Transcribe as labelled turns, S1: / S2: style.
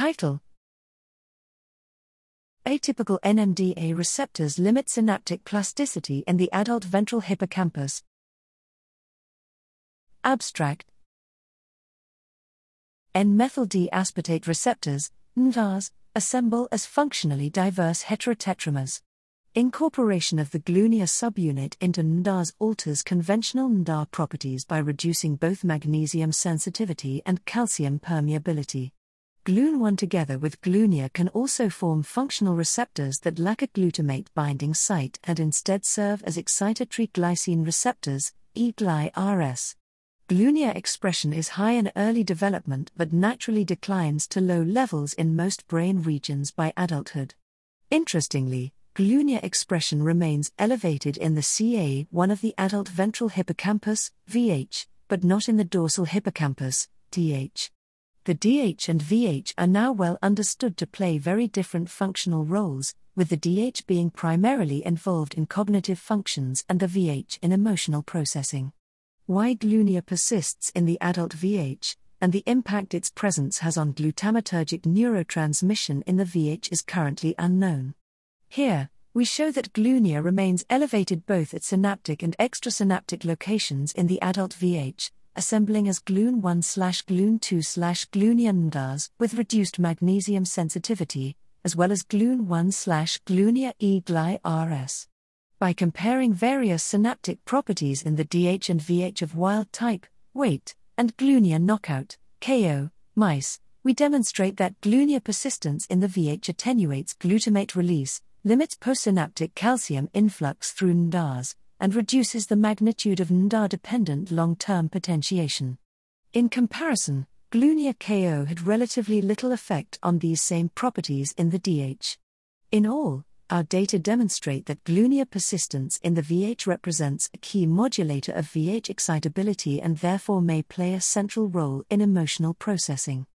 S1: Title Atypical NMDA receptors limit synaptic plasticity in the adult ventral hippocampus. Abstract N-methyl D-aspartate receptors, NDAs, assemble as functionally diverse heterotetramers. Incorporation of the glunia subunit into NDAs alters conventional NDA properties by reducing both magnesium sensitivity and calcium permeability. GLUN1 together with glunia can also form functional receptors that lack a glutamate binding site and instead serve as excitatory glycine receptors, eGly-RS. gluNA expression is high in early development but naturally declines to low levels in most brain regions by adulthood. Interestingly, glunia expression remains elevated in the CA1 of the adult ventral hippocampus, VH, but not in the dorsal hippocampus, DH. The DH and VH are now well understood to play very different functional roles, with the DH being primarily involved in cognitive functions and the VH in emotional processing. Why gluNA persists in the adult VH, and the impact its presence has on glutamatergic neurotransmission in the VH is currently unknown. Here, we show that gluNA remains elevated both at synaptic and extrasynaptic locations in the adult VH, assembling as GLUN1 slash GLUN2 slash gluNA with reduced magnesium sensitivity, as well as GLUN1 slash gluNA eGly-RS. By comparing various synaptic properties in the DH and VH of wild type, weight, and gluNA knockout, KO, mice, we demonstrate that gluNA persistence in the VH attenuates glutamate release, limits postsynaptic calcium influx through NDAs, and reduces the magnitude of NDA dependent long term potentiation. In comparison, gluNA KO had relatively little effect on these same properties in the DH. In all, our data demonstrate that gluNA persistence in the VH represents a key modulator of VH excitability and therefore may play a central role in emotional processing.